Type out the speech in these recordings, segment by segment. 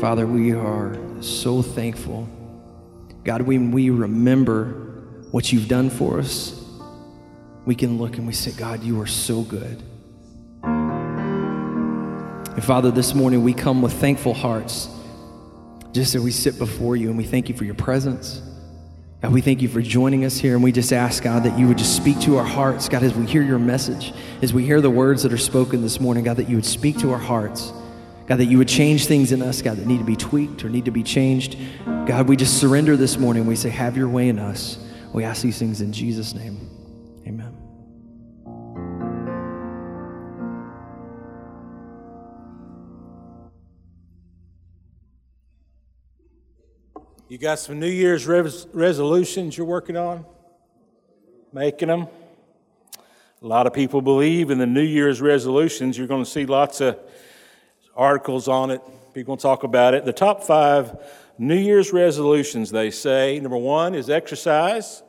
Father, we are so thankful. God, when we remember what you've done for us, we can look and we say, God, you are so good. And Father, this morning we come with thankful hearts just as we sit before you and we thank you for your presence. God, we thank you for joining us here, and we just ask, God, that you would just speak to our hearts, God, as we hear your message, as we hear the words that are spoken this morning, God, that you would speak to our hearts. God, that you would change things in us, God, that need to be tweaked or need to be changed. God, we just surrender this morning. We say, Have your way in us. We ask these things in Jesus' name. Amen. You got some New Year's res- resolutions you're working on? Making them? A lot of people believe in the New Year's resolutions. You're going to see lots of articles on it. People going to talk about it. The top five New Year's resolutions, they say number one is exercise,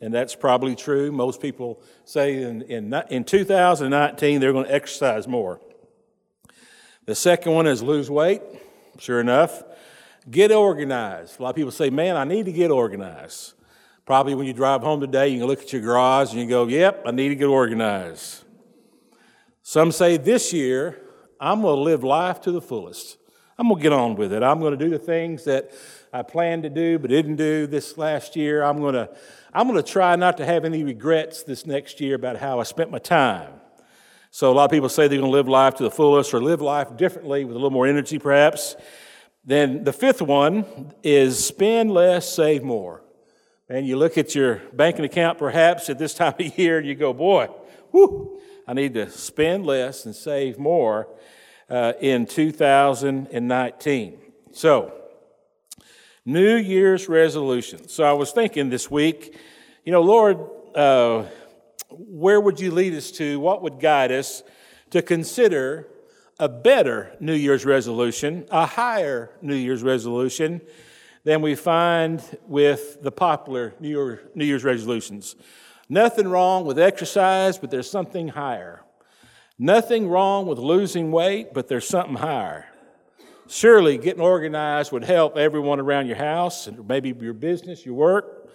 and that's probably true. Most people say in, in, in 2019 they're going to exercise more. The second one is lose weight. Sure enough. Get organized. A lot of people say, man, I need to get organized. Probably when you drive home today, you can look at your garage and you go, yep, I need to get organized. Some say this year, I'm going to live life to the fullest. I'm going to get on with it. I'm going to do the things that I planned to do but didn't do this last year. I'm going to, I'm going to try not to have any regrets this next year about how I spent my time. So a lot of people say they're going to live life to the fullest or live life differently with a little more energy, perhaps. Then the fifth one is spend less, save more. And you look at your banking account perhaps at this time of year and you go, boy, whew, I need to spend less and save more uh, in 2019. So, New Year's resolution. So I was thinking this week, you know, Lord, uh, where would you lead us to? What would guide us to consider a better New Year's resolution, a higher New Year's resolution than we find with the popular New, Year, New Year's resolutions. Nothing wrong with exercise, but there's something higher. Nothing wrong with losing weight, but there's something higher. Surely getting organized would help everyone around your house and maybe your business, your work,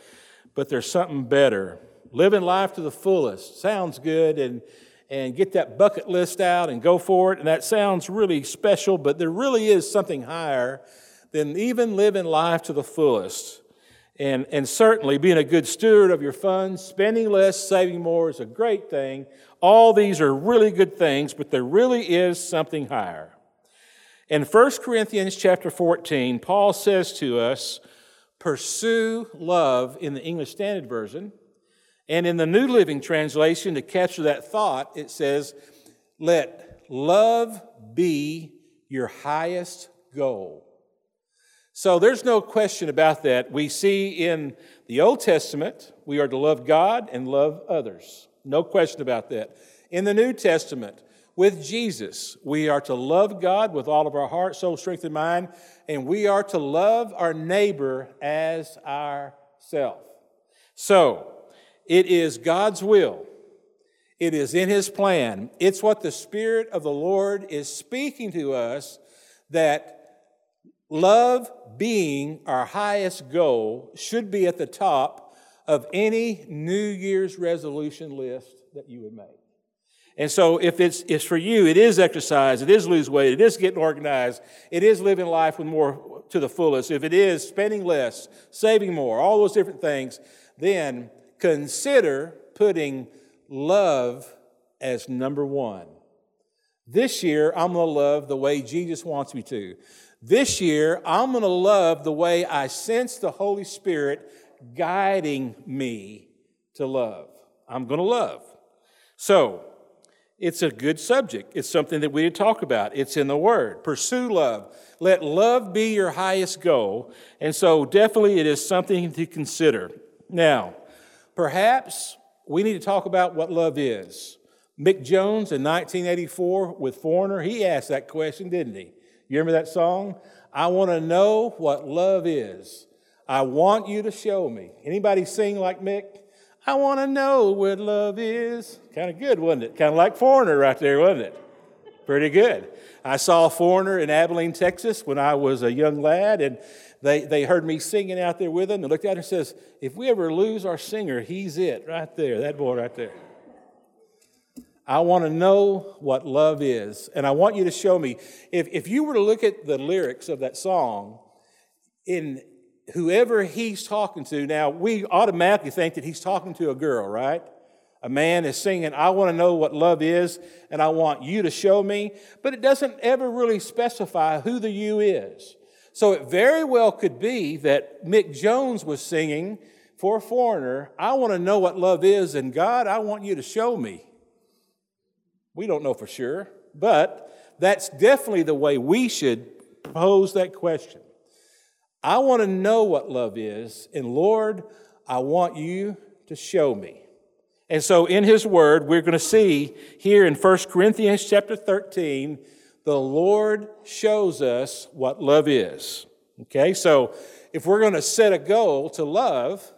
but there's something better. Living life to the fullest sounds good and and get that bucket list out and go for it. And that sounds really special, but there really is something higher than even living life to the fullest. And, and certainly being a good steward of your funds, spending less, saving more is a great thing. All these are really good things, but there really is something higher. In 1 Corinthians chapter 14, Paul says to us, pursue love in the English Standard Version and in the New Living Translation, to capture that thought, it says, Let love be your highest goal. So there's no question about that. We see in the Old Testament, we are to love God and love others. No question about that. In the New Testament, with Jesus, we are to love God with all of our heart, soul, strength, and mind, and we are to love our neighbor as ourself. So, it is God's will. It is in His plan. It's what the Spirit of the Lord is speaking to us that love being our highest goal should be at the top of any New Year's resolution list that you would make. And so, if it's, it's for you, it is exercise, it is lose weight, it is getting organized, it is living life with more to the fullest. If it is spending less, saving more, all those different things, then consider putting love as number one. This year, I'm going to love the way Jesus wants me to. This year, I'm going to love the way I sense the Holy Spirit guiding me to love. I'm going to love. So, it's a good subject. It's something that we need to talk about. It's in the Word. Pursue love. Let love be your highest goal. And so, definitely, it is something to consider. Now, Perhaps we need to talk about what love is. Mick Jones in 1984 with Foreigner, he asked that question, didn't he? You remember that song? I want to know what love is. I want you to show me. Anybody sing like Mick? I want to know what love is. Kind of good, wasn't it? Kind of like Foreigner right there, wasn't it? Pretty good. I saw foreigner in Abilene, Texas when I was a young lad, and they, they heard me singing out there with them and looked at him and says, If we ever lose our singer, he's it right there, that boy right there. I want to know what love is. And I want you to show me. If, if you were to look at the lyrics of that song, in whoever he's talking to, now we automatically think that he's talking to a girl, right? A man is singing, I want to know what love is, and I want you to show me. But it doesn't ever really specify who the you is. So it very well could be that Mick Jones was singing for a foreigner, I want to know what love is, and God, I want you to show me. We don't know for sure, but that's definitely the way we should pose that question. I want to know what love is, and Lord, I want you to show me. And so in his word, we're going to see here in 1 Corinthians chapter 13, the Lord shows us what love is. Okay, so if we're going to set a goal to love,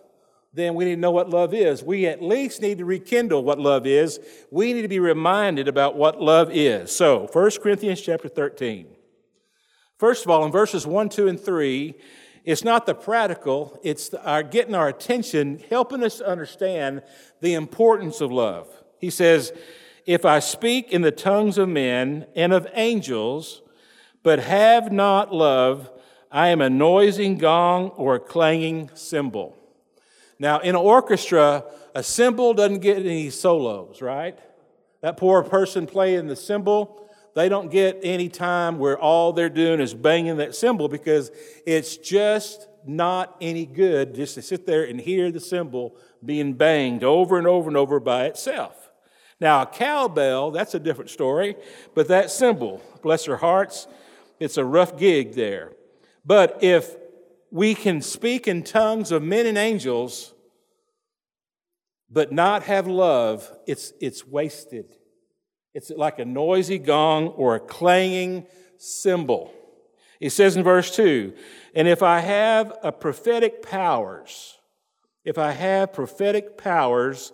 then we need to know what love is. We at least need to rekindle what love is. We need to be reminded about what love is. So, 1 Corinthians chapter 13. First of all, in verses 1, 2, and 3, it's not the practical, it's our getting our attention, helping us to understand the importance of love. He says, If I speak in the tongues of men and of angels, but have not love, I am a noising gong or a clanging cymbal. Now, in an orchestra, a cymbal doesn't get any solos, right? That poor person playing the cymbal, they don't get any time where all they're doing is banging that cymbal because it's just not any good just to sit there and hear the cymbal being banged over and over and over by itself. Now, a cowbell, that's a different story, but that cymbal, bless their hearts, it's a rough gig there. But if we can speak in tongues of men and angels, but not have love, it's, it's wasted. It's like a noisy gong or a clanging cymbal. He says in verse 2 And if I have a prophetic powers, if I have prophetic powers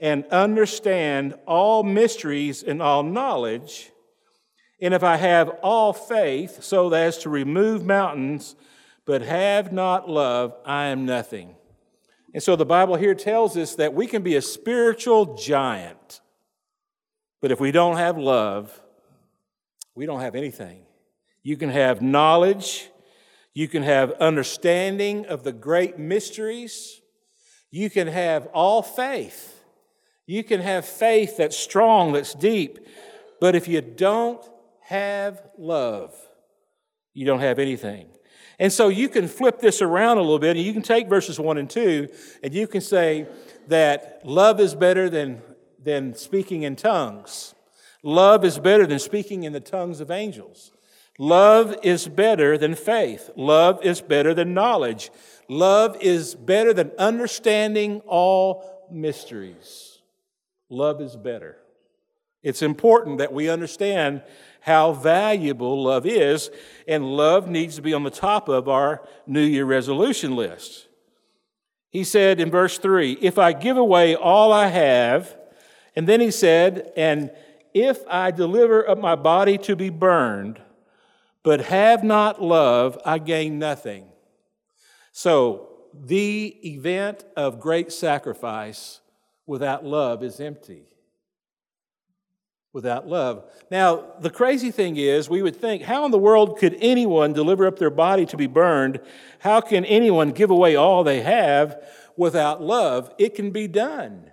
and understand all mysteries and all knowledge, and if I have all faith so as to remove mountains, but have not love, I am nothing. And so the Bible here tells us that we can be a spiritual giant, but if we don't have love, we don't have anything. You can have knowledge, you can have understanding of the great mysteries, you can have all faith. You can have faith that's strong, that's deep, but if you don't have love, you don't have anything. And so you can flip this around a little bit and you can take verses 1 and 2 and you can say that love is better than, than speaking in tongues. Love is better than speaking in the tongues of angels. Love is better than faith. Love is better than knowledge. Love is better than understanding all mysteries. Love is better. It's important that we understand how valuable love is, and love needs to be on the top of our New Year resolution list. He said in verse 3 If I give away all I have, and then he said, And if I deliver up my body to be burned, but have not love, I gain nothing. So, the event of great sacrifice without love is empty without love. Now, the crazy thing is, we would think, how in the world could anyone deliver up their body to be burned? How can anyone give away all they have without love? It can be done.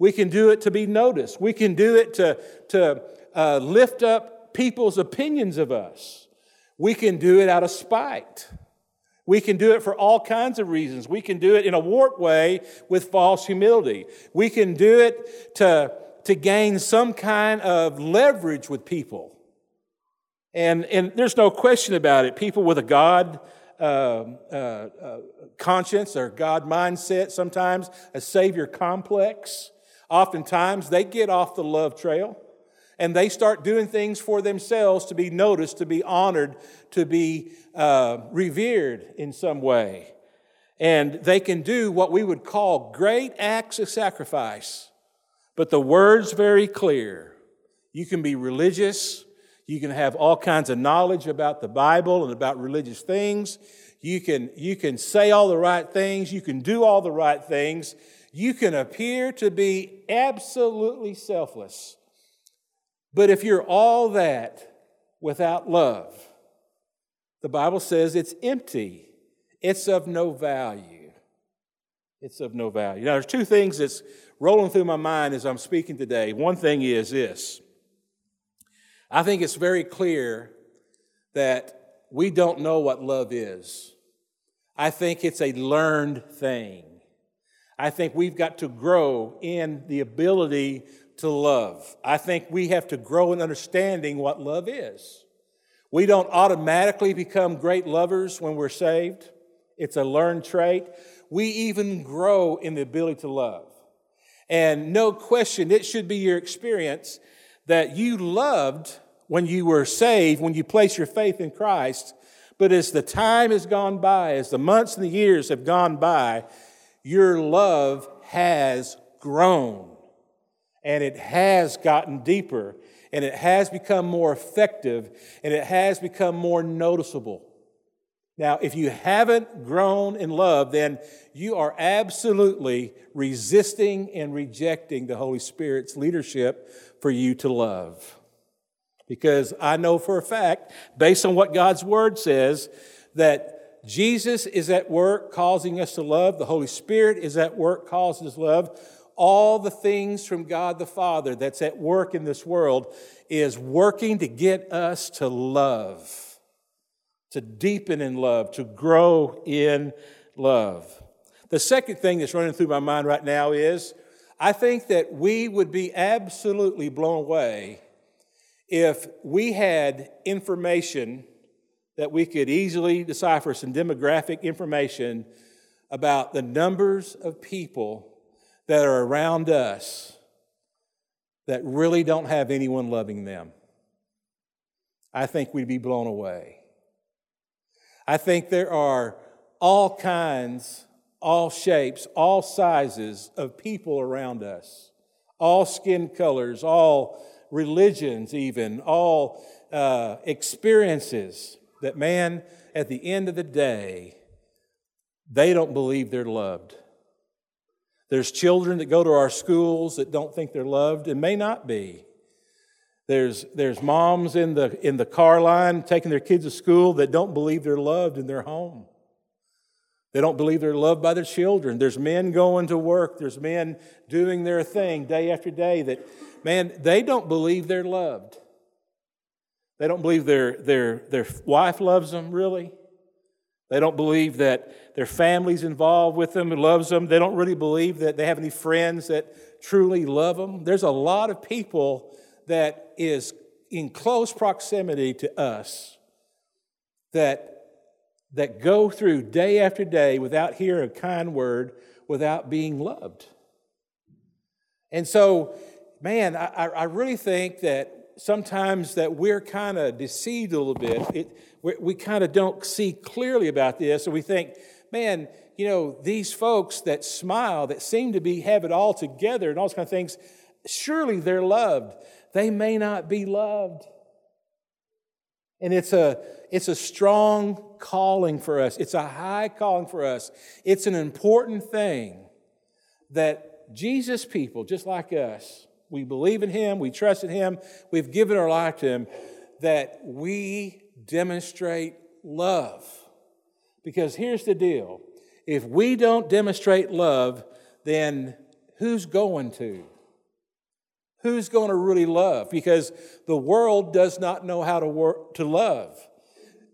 We can do it to be noticed. We can do it to, to uh, lift up people's opinions of us. We can do it out of spite. We can do it for all kinds of reasons. We can do it in a warped way with false humility. We can do it to to gain some kind of leverage with people. And, and there's no question about it. People with a God uh, uh, uh, conscience or God mindset, sometimes a Savior complex, oftentimes they get off the love trail and they start doing things for themselves to be noticed, to be honored, to be uh, revered in some way. And they can do what we would call great acts of sacrifice but the word's very clear. You can be religious. You can have all kinds of knowledge about the Bible and about religious things. You can, you can say all the right things. You can do all the right things. You can appear to be absolutely selfless. But if you're all that without love, the Bible says it's empty, it's of no value. It's of no value. Now, there's two things that's rolling through my mind as I'm speaking today. One thing is this I think it's very clear that we don't know what love is. I think it's a learned thing. I think we've got to grow in the ability to love. I think we have to grow in understanding what love is. We don't automatically become great lovers when we're saved, it's a learned trait. We even grow in the ability to love. And no question, it should be your experience that you loved when you were saved, when you placed your faith in Christ, but as the time has gone by, as the months and the years have gone by, your love has grown and it has gotten deeper and it has become more effective and it has become more noticeable. Now, if you haven't grown in love, then you are absolutely resisting and rejecting the Holy Spirit's leadership for you to love. Because I know for a fact, based on what God's Word says, that Jesus is at work causing us to love, the Holy Spirit is at work causing us love. All the things from God the Father that's at work in this world is working to get us to love, to deepen in love, to grow in love. The second thing that's running through my mind right now is I think that we would be absolutely blown away if we had information that we could easily decipher some demographic information about the numbers of people that are around us that really don't have anyone loving them, I think we'd be blown away. I think there are all kinds, all shapes, all sizes of people around us, all skin colors, all religions, even, all uh, experiences that, man, at the end of the day, they don't believe they're loved. There's children that go to our schools that don't think they're loved and may not be. There's, there's moms in the, in the car line taking their kids to school that don't believe they're loved in their home. They don't believe they're loved by their children. There's men going to work. There's men doing their thing day after day that man, they don't believe they're loved. They don't believe their, their, their wife loves them, really. They don't believe that their family's involved with them and loves them. They don't really believe that they have any friends that truly love them. There's a lot of people that is in close proximity to us that, that go through day after day without hearing a kind word, without being loved. And so man, I, I really think that sometimes that we're kind of deceived a little bit. It, we, we kind of don't see clearly about this, and we think, man, you know, these folks that smile, that seem to be have it all together and all those kind of things, surely they're loved. They may not be loved. And it's a, it's a strong calling for us. It's a high calling for us. It's an important thing that Jesus people, just like us, we believe in Him, we trust in Him, we've given our life to Him, that we demonstrate love. Because here's the deal if we don't demonstrate love, then who's going to? Who's going to really love? Because the world does not know how to work to love.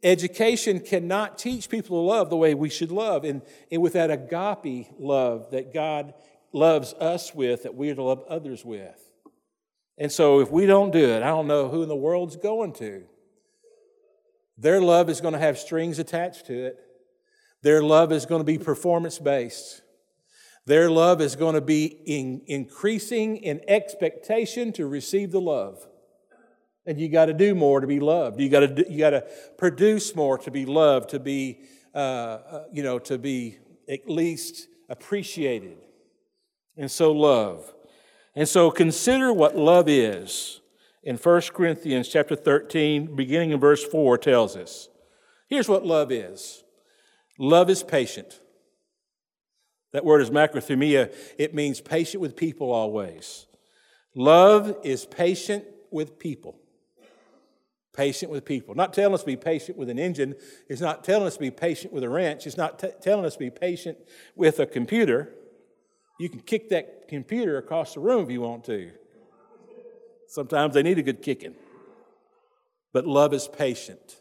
Education cannot teach people to love the way we should love. And, and with that agape love that God loves us with, that we are to love others with. And so if we don't do it, I don't know who in the world's going to. Their love is going to have strings attached to it. Their love is going to be performance based. Their love is going to be in, increasing in expectation to receive the love. And you got to do more to be loved. You got to you got to produce more to be loved, to be uh, uh, you know to be at least appreciated. And so love. And so consider what love is in 1 Corinthians chapter 13, beginning in verse 4, tells us. Here's what love is love is patient. That word is macrothumia. It means patient with people always. Love is patient with people. Patient with people. Not telling us to be patient with an engine. It's not telling us to be patient with a wrench. It's not t- telling us to be patient with a computer. You can kick that computer across the room if you want to. Sometimes they need a good kicking. But love is patient.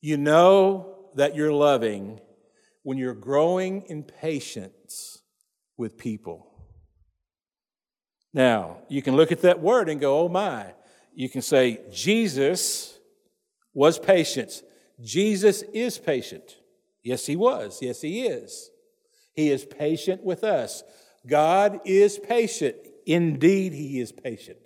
You know that you're loving when you're growing in patience with people. Now, you can look at that word and go, oh my. You can say, Jesus was patient. Jesus is patient. Yes, he was. Yes, he is. He is patient with us. God is patient. Indeed, he is patient.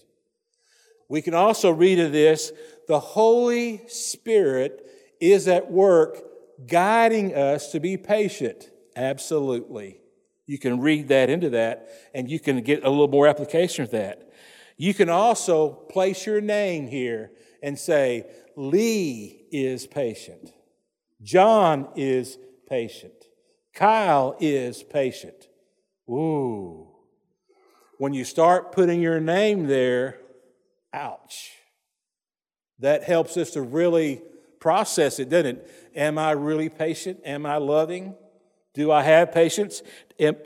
We can also read of this the Holy Spirit is at work guiding us to be patient. Absolutely. You can read that into that and you can get a little more application of that. You can also place your name here and say, Lee is patient. John is patient. Kyle is patient. Ooh. When you start putting your name there, ouch. That helps us to really process it, doesn't it? Am I really patient? Am I loving? Do I have patience?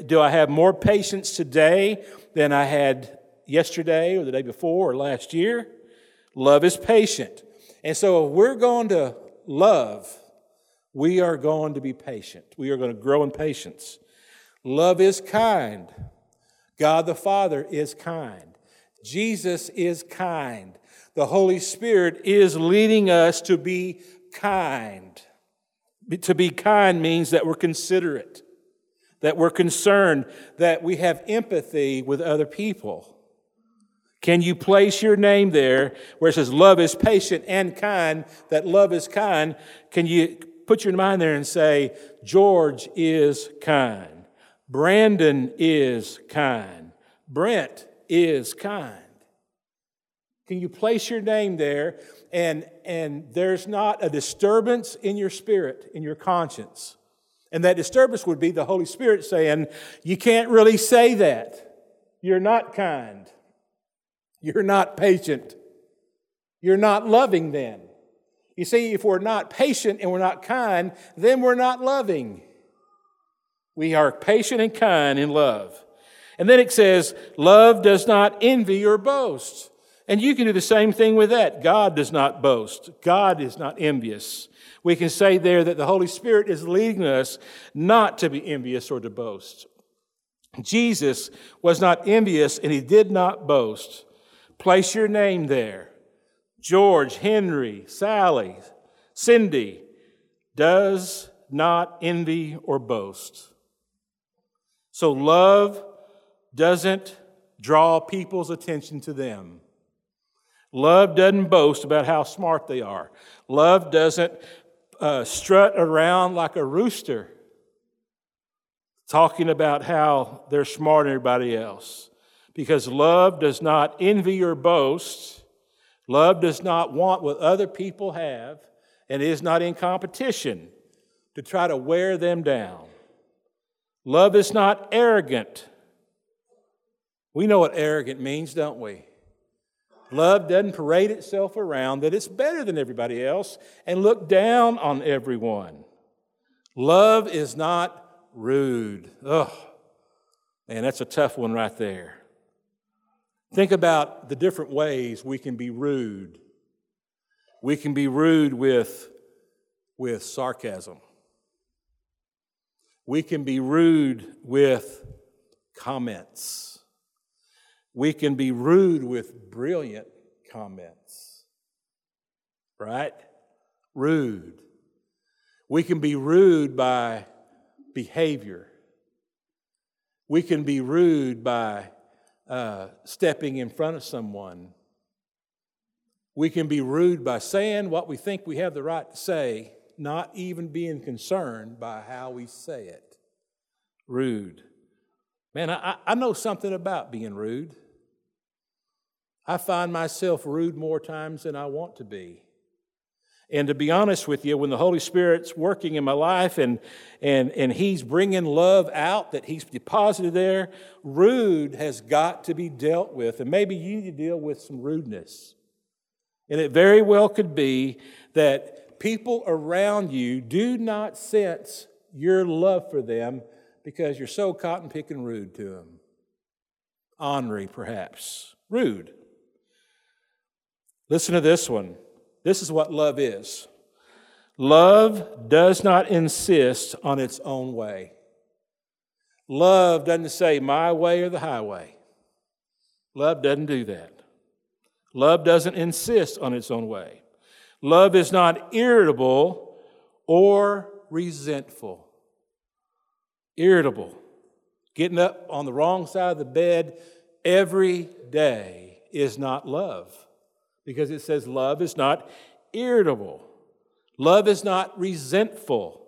Do I have more patience today than I had yesterday or the day before or last year? Love is patient. And so if we're going to love, we are going to be patient. We are going to grow in patience. Love is kind. God the Father is kind. Jesus is kind. The Holy Spirit is leading us to be kind. To be kind means that we're considerate, that we're concerned, that we have empathy with other people. Can you place your name there where it says love is patient and kind, that love is kind? Can you put your mind there and say, George is kind, Brandon is kind, Brent is kind? Can you place your name there and, and there's not a disturbance in your spirit, in your conscience? And that disturbance would be the Holy Spirit saying, You can't really say that. You're not kind. You're not patient. You're not loving then. You see, if we're not patient and we're not kind, then we're not loving. We are patient and kind in love. And then it says, Love does not envy or boast. And you can do the same thing with that. God does not boast, God is not envious. We can say there that the Holy Spirit is leading us not to be envious or to boast. Jesus was not envious and he did not boast. Place your name there. George, Henry, Sally, Cindy does not envy or boast. So love doesn't draw people's attention to them. Love doesn't boast about how smart they are. Love doesn't uh, strut around like a rooster, talking about how they're smarter than everybody else. Because love does not envy or boast. Love does not want what other people have and is not in competition to try to wear them down. Love is not arrogant. We know what arrogant means, don't we? Love doesn't parade itself around that it's better than everybody else and look down on everyone. Love is not rude. Ugh, man, that's a tough one right there. Think about the different ways we can be rude. We can be rude with, with sarcasm. We can be rude with comments. We can be rude with brilliant comments. Right? Rude. We can be rude by behavior. We can be rude by uh, stepping in front of someone. We can be rude by saying what we think we have the right to say, not even being concerned by how we say it. Rude. Man, I, I know something about being rude. I find myself rude more times than I want to be. And to be honest with you, when the Holy Spirit's working in my life and, and, and He's bringing love out that He's deposited there, rude has got to be dealt with. And maybe you need to deal with some rudeness. And it very well could be that people around you do not sense your love for them because you're so cotton picking rude to them. Ornery, perhaps. Rude. Listen to this one. This is what love is love does not insist on its own way. Love doesn't say my way or the highway. Love doesn't do that. Love doesn't insist on its own way. Love is not irritable or resentful. Irritable, getting up on the wrong side of the bed every day is not love because it says love is not irritable, love is not resentful.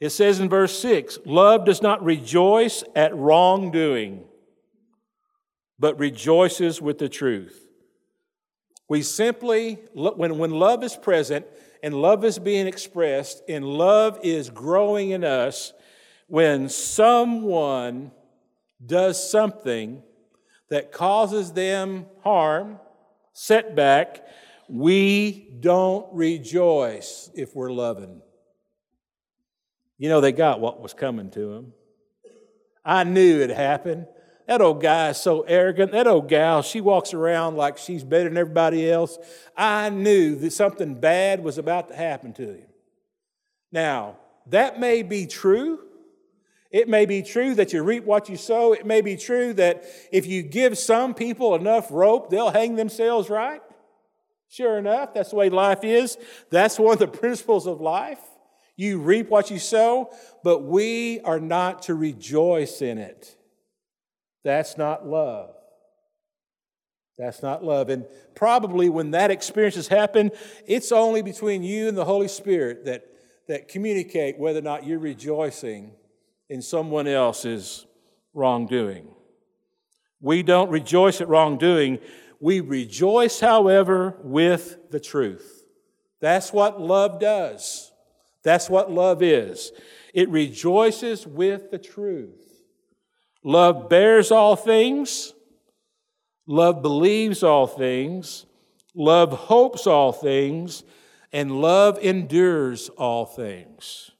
It says in verse 6 love does not rejoice at wrongdoing, but rejoices with the truth. We simply, when, when love is present and love is being expressed and love is growing in us, when someone does something that causes them harm, setback, we don't rejoice if we're loving. You know, they got what was coming to them. I knew it happened. That old guy is so arrogant. That old gal, she walks around like she's better than everybody else. I knew that something bad was about to happen to him. Now, that may be true, it may be true that you reap what you sow. It may be true that if you give some people enough rope, they'll hang themselves right. Sure enough, that's the way life is. That's one of the principles of life. You reap what you sow, but we are not to rejoice in it. That's not love. That's not love. And probably when that experience has happened, it's only between you and the Holy Spirit that, that communicate whether or not you're rejoicing in someone else's wrongdoing. We don't rejoice at wrongdoing. We rejoice, however, with the truth. That's what love does. That's what love is. It rejoices with the truth. Love bears all things. Love believes all things. Love hopes all things. And love endures all things.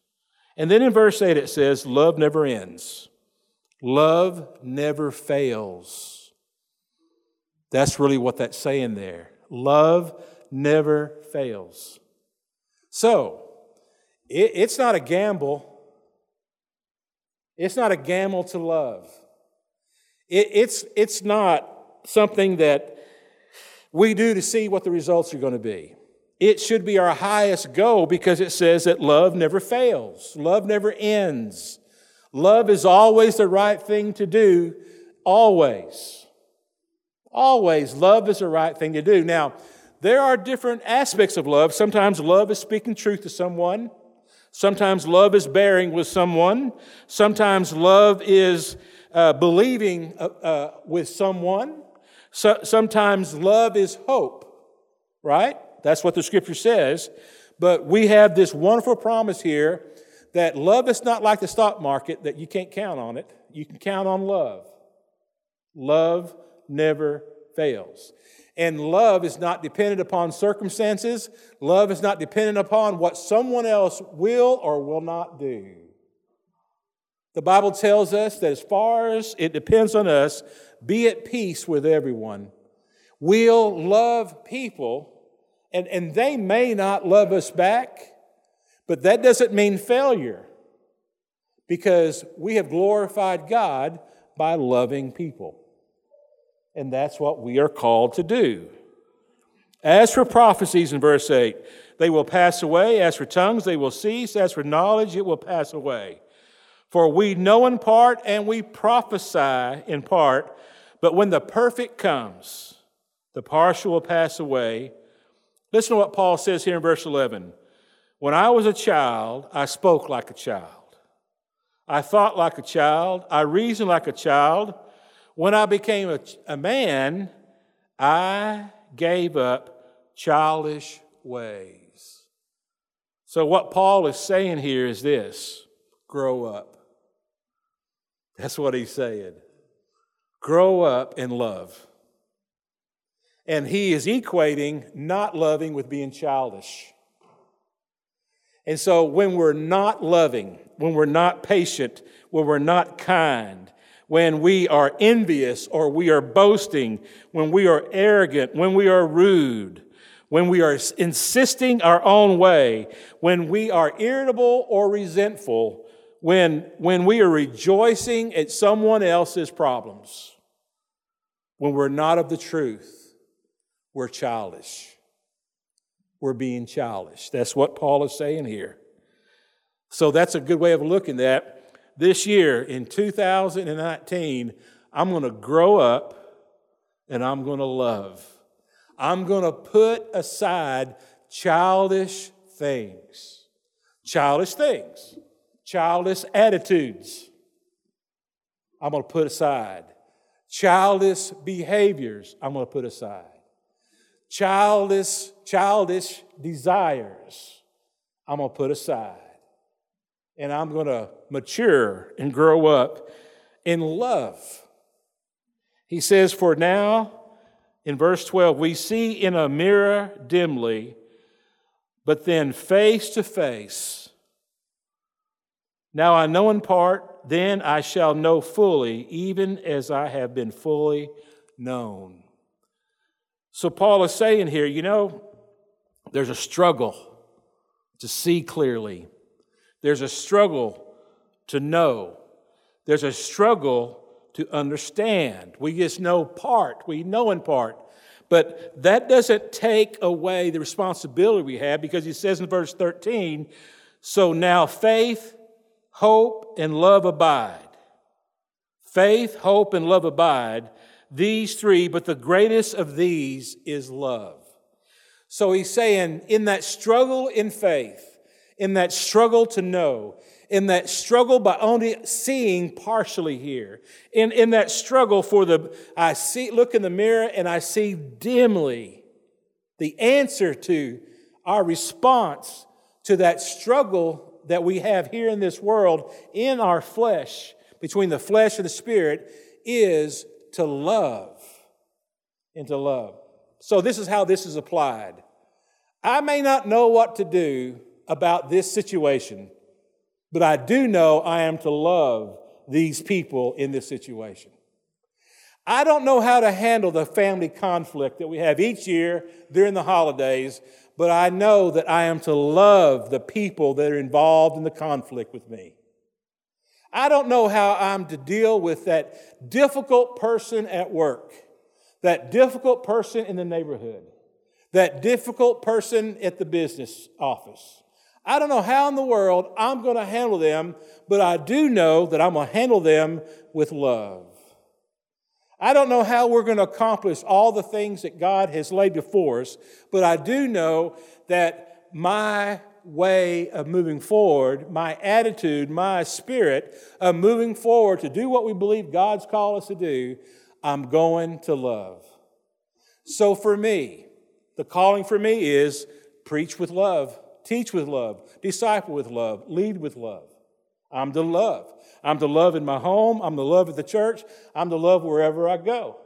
And then in verse 8 it says, Love never ends, love never fails. That's really what that's saying there. Love never fails. So, it, it's not a gamble. It's not a gamble to love. It, it's, it's not something that we do to see what the results are going to be. It should be our highest goal because it says that love never fails, love never ends. Love is always the right thing to do, always. Always, love is the right thing to do. Now, there are different aspects of love. Sometimes love is speaking truth to someone. Sometimes love is bearing with someone. Sometimes love is uh, believing uh, uh, with someone. So, sometimes love is hope, right? That's what the scripture says. But we have this wonderful promise here that love is not like the stock market, that you can't count on it. You can count on love. Love never fails. And love is not dependent upon circumstances. Love is not dependent upon what someone else will or will not do. The Bible tells us that as far as it depends on us, be at peace with everyone. We'll love people and, and they may not love us back, but that doesn't mean failure because we have glorified God by loving people. And that's what we are called to do. As for prophecies in verse 8, they will pass away. As for tongues, they will cease. As for knowledge, it will pass away. For we know in part and we prophesy in part, but when the perfect comes, the partial will pass away. Listen to what Paul says here in verse 11. When I was a child, I spoke like a child. I thought like a child. I reasoned like a child. When I became a, a man, I gave up childish ways. So, what Paul is saying here is this grow up. That's what he's saying. Grow up in love. And he is equating not loving with being childish. And so when we're not loving, when we're not patient, when we're not kind, when we are envious or we are boasting, when we are arrogant, when we are rude, when we are insisting our own way, when we are irritable or resentful, when, when we are rejoicing at someone else's problems, when we're not of the truth, we're childish. We're being childish. That's what Paul is saying here. So that's a good way of looking at this year in 2019. I'm going to grow up and I'm going to love. I'm going to put aside childish things. Childish things childish attitudes. I'm going to put aside. Childish behaviors, I'm going to put aside. Childish, childish desires, I'm going to put aside. And I'm going to mature and grow up in love. He says, For now, in verse 12, we see in a mirror dimly, but then face to face. Now I know in part, then I shall know fully, even as I have been fully known. So Paul is saying here, you know, there's a struggle to see clearly, there's a struggle to know, there's a struggle to understand. We just know part, we know in part. But that doesn't take away the responsibility we have because he says in verse 13, so now faith, hope, and love abide. Faith, hope, and love abide. These three, but the greatest of these is love. So he's saying, in that struggle in faith, in that struggle to know, in that struggle by only seeing partially here, in, in that struggle for the, I see, look in the mirror and I see dimly the answer to our response to that struggle that we have here in this world in our flesh, between the flesh and the spirit, is to love into love. So, this is how this is applied. I may not know what to do about this situation, but I do know I am to love these people in this situation. I don't know how to handle the family conflict that we have each year during the holidays but I know that I am to love the people that are involved in the conflict with me. I don't know how I'm to deal with that difficult person at work, that difficult person in the neighborhood, that difficult person at the business office. I don't know how in the world I'm going to handle them, but I do know that I'm going to handle them with love. I don't know how we're going to accomplish all the things that God has laid before us, but I do know that my way of moving forward, my attitude, my spirit of moving forward to do what we believe God's called us to do, I'm going to love. So for me, the calling for me is preach with love, teach with love, disciple with love, lead with love. I'm to love. I'm to love in my home. I'm to love at the church. I'm to love wherever I go.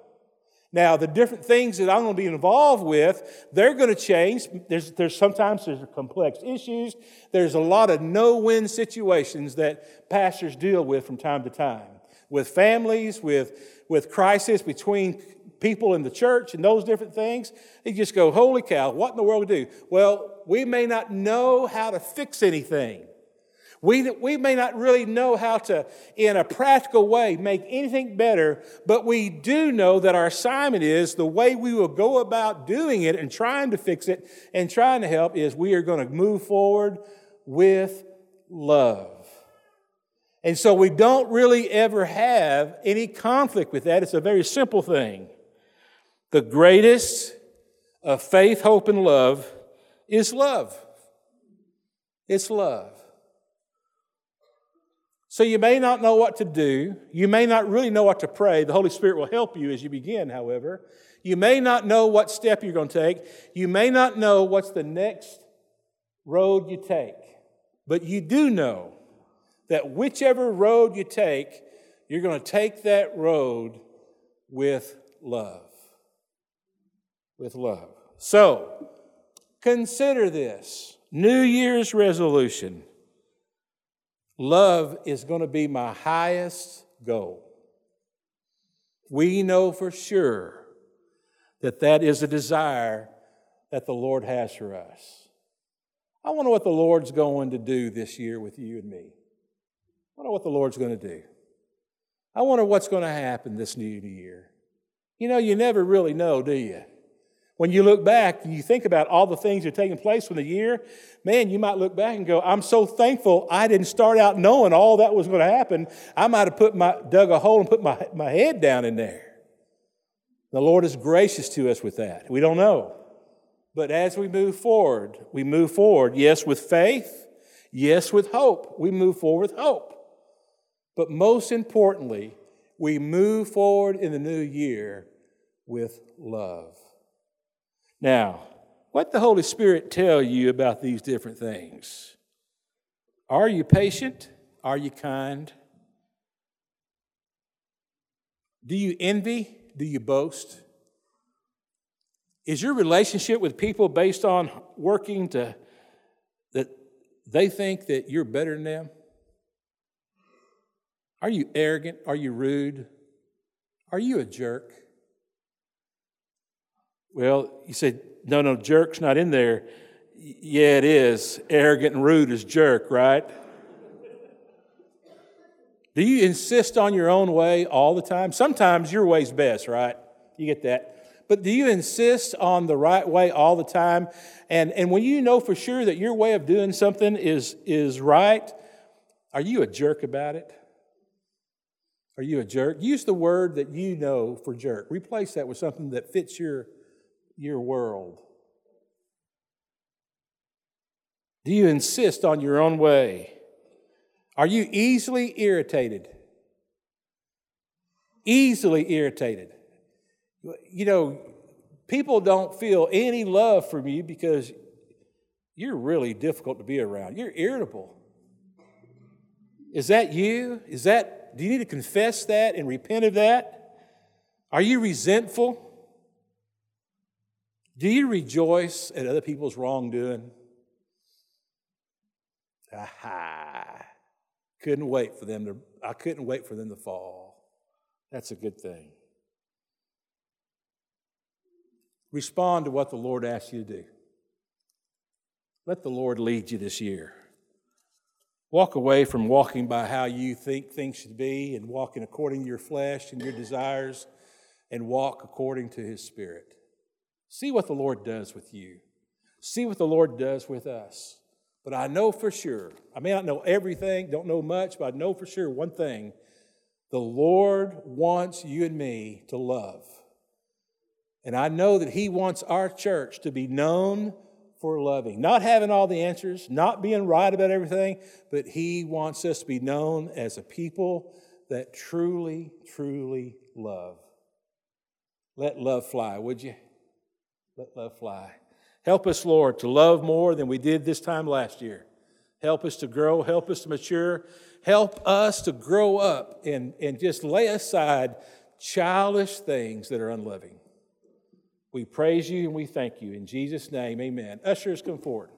Now, the different things that I'm going to be involved with, they're going to change. There's, there's sometimes there's complex issues. There's a lot of no-win situations that pastors deal with from time to time, with families, with with crisis between people in the church and those different things. You just go, holy cow, what in the world do? Well, we may not know how to fix anything. We, we may not really know how to, in a practical way, make anything better, but we do know that our assignment is the way we will go about doing it and trying to fix it and trying to help is we are going to move forward with love. And so we don't really ever have any conflict with that. It's a very simple thing. The greatest of faith, hope, and love is love. It's love. So you may not know what to do. You may not really know what to pray. The Holy Spirit will help you as you begin, however. You may not know what step you're going to take. You may not know what's the next road you take. But you do know that whichever road you take, you're going to take that road with love. With love. So, consider this New Year's resolution. Love is going to be my highest goal. We know for sure that that is a desire that the Lord has for us. I wonder what the Lord's going to do this year with you and me. I wonder what the Lord's going to do. I wonder what's going to happen this new year. You know, you never really know, do you? When you look back and you think about all the things that are taking place from the year, man, you might look back and go, I'm so thankful I didn't start out knowing all that was going to happen. I might have put my, dug a hole and put my, my head down in there. The Lord is gracious to us with that. We don't know. But as we move forward, we move forward, yes, with faith, yes, with hope. We move forward with hope. But most importantly, we move forward in the new year with love. Now, what the Holy Spirit tell you about these different things? Are you patient? Are you kind? Do you envy? Do you boast? Is your relationship with people based on working to that they think that you're better than them? Are you arrogant? Are you rude? Are you a jerk? Well, you said, no, no, jerk's not in there. Yeah, it is. Arrogant and rude is jerk, right? Do you insist on your own way all the time? Sometimes your way's best, right? You get that. But do you insist on the right way all the time? And, and when you know for sure that your way of doing something is, is right, are you a jerk about it? Are you a jerk? Use the word that you know for jerk. Replace that with something that fits your, your world. Do you insist on your own way? Are you easily irritated? Easily irritated. You know, people don't feel any love from you because you're really difficult to be around. You're irritable. Is that you? Is that do you need to confess that and repent of that? Are you resentful? Do you rejoice at other people's wrongdoing? Aha. Couldn't wait for them to I couldn't wait for them to fall. That's a good thing. Respond to what the Lord asks you to do. Let the Lord lead you this year. Walk away from walking by how you think things should be and walking according to your flesh and your desires and walk according to His Spirit. See what the Lord does with you. See what the Lord does with us. But I know for sure, I may not know everything, don't know much, but I know for sure one thing the Lord wants you and me to love. And I know that He wants our church to be known for loving. Not having all the answers, not being right about everything, but He wants us to be known as a people that truly, truly love. Let love fly, would you? Let love fly. Help us, Lord, to love more than we did this time last year. Help us to grow, help us to mature, help us to grow up and, and just lay aside childish things that are unloving. We praise you and we thank you. In Jesus' name, amen. Ushers, come forward.